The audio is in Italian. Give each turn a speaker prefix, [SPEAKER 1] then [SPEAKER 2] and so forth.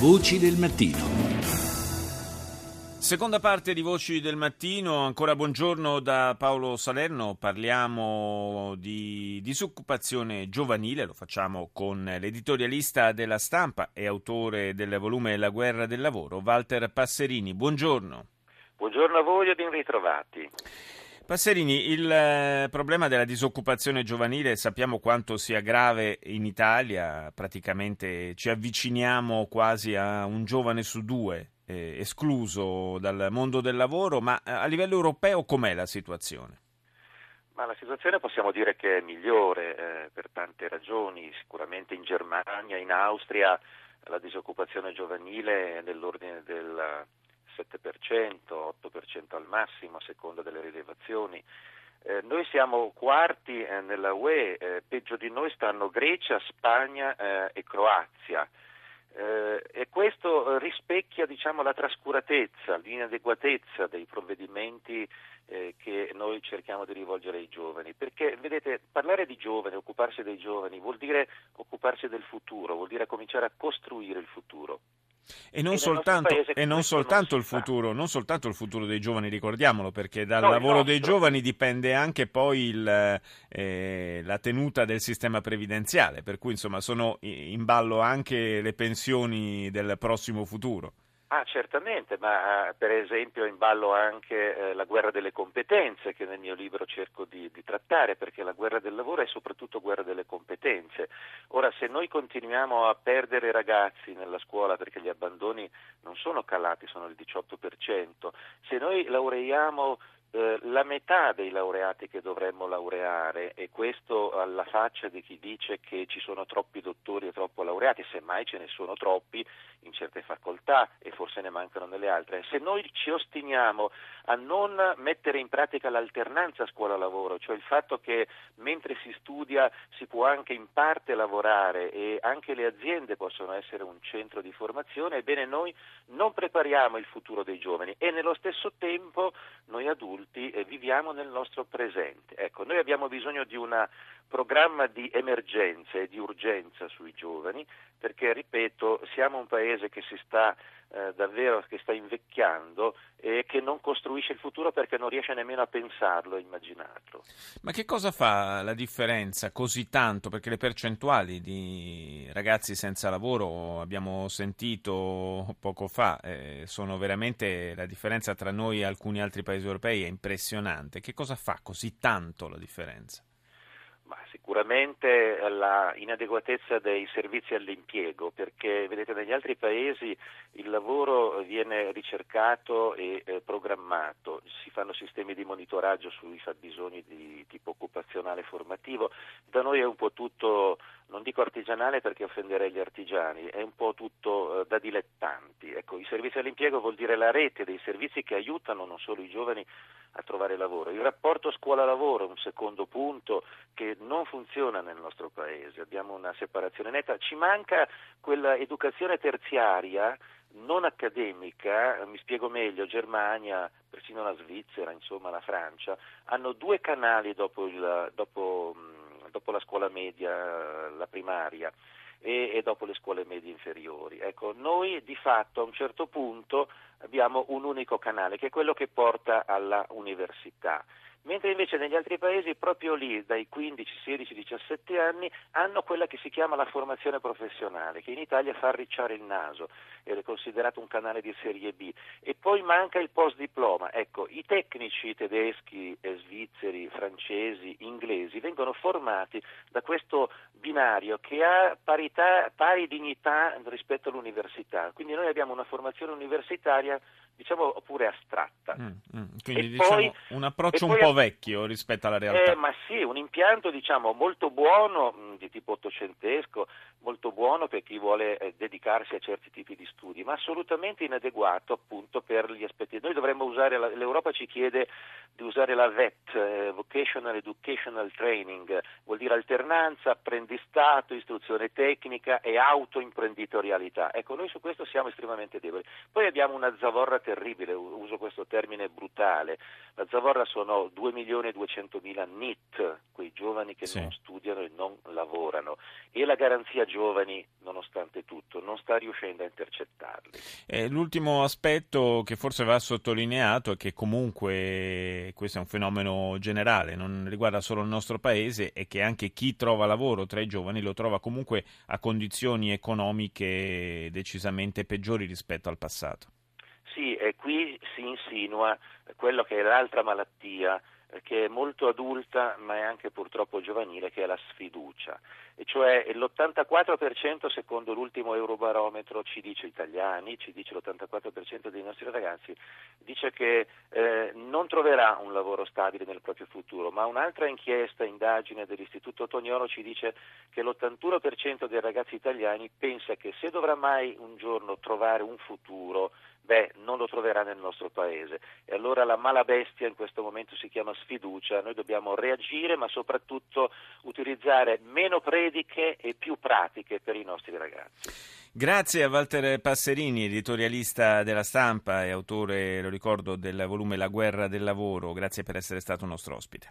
[SPEAKER 1] Voci del mattino.
[SPEAKER 2] Seconda parte di Voci del Mattino, ancora buongiorno da Paolo Salerno, parliamo di disoccupazione giovanile, lo facciamo con l'editorialista della stampa e autore del volume La guerra del lavoro, Walter Passerini. Buongiorno.
[SPEAKER 3] Buongiorno a voi e ben ritrovati.
[SPEAKER 2] Passerini, il eh, problema della disoccupazione giovanile sappiamo quanto sia grave in Italia, praticamente ci avviciniamo quasi a un giovane su due eh, escluso dal mondo del lavoro, ma eh, a livello europeo com'è la situazione?
[SPEAKER 3] Ma la situazione possiamo dire che è migliore eh, per tante ragioni, sicuramente in Germania, in Austria la disoccupazione giovanile è nell'ordine del 7%, 8% al massimo a seconda delle rilevazioni. Eh, noi siamo quarti eh, nella UE, eh, peggio di noi stanno Grecia, Spagna eh, e Croazia. Eh, e questo rispecchia diciamo, la trascuratezza, l'inadeguatezza dei provvedimenti eh, che noi cerchiamo di rivolgere ai giovani, perché vedete, parlare di giovani, occuparsi dei giovani vuol dire occuparsi del futuro, vuol dire cominciare a costruire il futuro.
[SPEAKER 2] E non, soltanto, e non soltanto il futuro, non soltanto il futuro dei giovani, ricordiamolo, perché dal no, lavoro dei giovani dipende anche poi il, eh, la tenuta del sistema previdenziale, per cui insomma sono in ballo anche le pensioni del prossimo futuro.
[SPEAKER 3] Ah, certamente, ma per esempio in ballo anche eh, la guerra delle competenze che nel mio libro cerco di, di, trattare, perché la guerra del lavoro è soprattutto guerra delle competenze. Ora, se noi continuiamo a perdere ragazzi nella scuola perché gli abbandoni non sono calati, sono il 18%, se noi laureiamo eh, la metà dei laureati che dovremmo laureare e questo alla faccia di chi dice che ci sono troppi dottori e troppo laureati, semmai ce ne sono troppi in certe facoltà e forse ne mancano nelle altre. Se noi ci ostiniamo a non mettere in pratica l'alternanza scuola-lavoro, cioè il fatto che mentre si studia si può anche in parte lavorare e anche le aziende possono essere un centro di formazione, ebbene noi non prepariamo il futuro dei giovani e nello stesso tempo noi adulti adulti eh, viviamo nel nostro presente. Ecco, noi abbiamo bisogno di un programma di emergenza e di urgenza sui giovani perché, ripeto, siamo un paese che si sta eh, davvero che sta invecchiando e che non costruisce il futuro perché non riesce nemmeno a pensarlo e immaginarlo.
[SPEAKER 2] Ma che cosa fa la differenza così tanto? Perché le percentuali di ragazzi senza lavoro, abbiamo sentito poco fa, eh, sono veramente la differenza tra noi e alcuni altri paesi europei è impressionante. Che cosa fa così tanto la differenza?
[SPEAKER 3] Ma sicuramente la inadeguatezza dei servizi all'impiego, perché vedete negli altri paesi il lavoro viene ricercato e eh, programmato, si fanno sistemi di monitoraggio sui fabbisogni di tipo occupazionale formativo, da noi è un po' tutto, non dico artigianale perché offenderei gli artigiani, è un po' tutto eh, da dilettanti. Ecco, i servizi all'impiego vuol dire la rete dei servizi che aiutano non solo i giovani a trovare lavoro. Il rapporto scuola-lavoro è un secondo punto che non funziona nel nostro paese, abbiamo una separazione netta, ci manca quella educazione terziaria non accademica, mi spiego meglio, Germania, persino la Svizzera, insomma la Francia, hanno due canali dopo, il, dopo, dopo la scuola media, la primaria e, e dopo le scuole medie inferiori. Ecco, noi di fatto a un certo punto abbiamo un unico canale che è quello che porta alla università mentre invece negli altri paesi proprio lì dai 15, 16, 17 anni hanno quella che si chiama la formazione professionale, che in Italia fa arricciare il naso ed è considerato un canale di serie B e poi manca il post diploma. Ecco, i tecnici tedeschi, svizzeri, francesi, inglesi vengono formati da questo binario che ha parità, pari dignità rispetto all'università. Quindi noi abbiamo una formazione universitaria diciamo pure astratta. Mm,
[SPEAKER 2] mm. Quindi e diciamo poi, un approccio un po' vecchio rispetto alla realtà.
[SPEAKER 3] Eh, ma sì, un impianto diciamo molto buono, mm, di tipo ottocentesco, molto buono per chi vuole eh, dedicarsi a certi tipi di studi, ma assolutamente inadeguato appunto per gli aspetti. Noi dovremmo usare, l'Europa ci chiede di usare la VET, eh, Vocational Educational Training, vuol dire alternanza, apprendistato, istruzione tecnica e autoimprenditorialità. Ecco, noi su questo siamo estremamente deboli. Poi abbiamo una zavorra terribile, uso questo termine brutale. La zavorra sono 2 milioni e 200 mila NIT, quei giovani che sì. non studiano e non lavorano, e la garanzia giovani nonostante sta riuscendo a intercettarli.
[SPEAKER 2] Eh, l'ultimo aspetto che forse va sottolineato è che comunque questo è un fenomeno generale, non riguarda solo il nostro paese, e che anche chi trova lavoro tra i giovani lo trova comunque a condizioni economiche decisamente peggiori rispetto al passato.
[SPEAKER 3] Sì, e qui si insinua quello che è l'altra malattia che è molto adulta ma è anche purtroppo giovanile, che è la sfiducia. E cioè l'84% secondo l'ultimo Eurobarometro ci dice italiani, ci dice l'84% dei nostri ragazzi, dice che eh, non troverà un lavoro stabile nel proprio futuro, ma un'altra inchiesta, indagine dell'Istituto Tognolo ci dice che l'81% dei ragazzi italiani pensa che se dovrà mai un giorno trovare un futuro, beh, non lo troverà nel nostro paese. E allora la mala bestia in questo momento si chiama sfiducia, noi dobbiamo reagire ma soprattutto utilizzare meno prediche e più pratiche per i nostri ragazzi.
[SPEAKER 2] Grazie a Walter Passerini, editorialista della stampa e autore, lo ricordo, del volume La guerra del lavoro. Grazie per essere stato nostro ospite.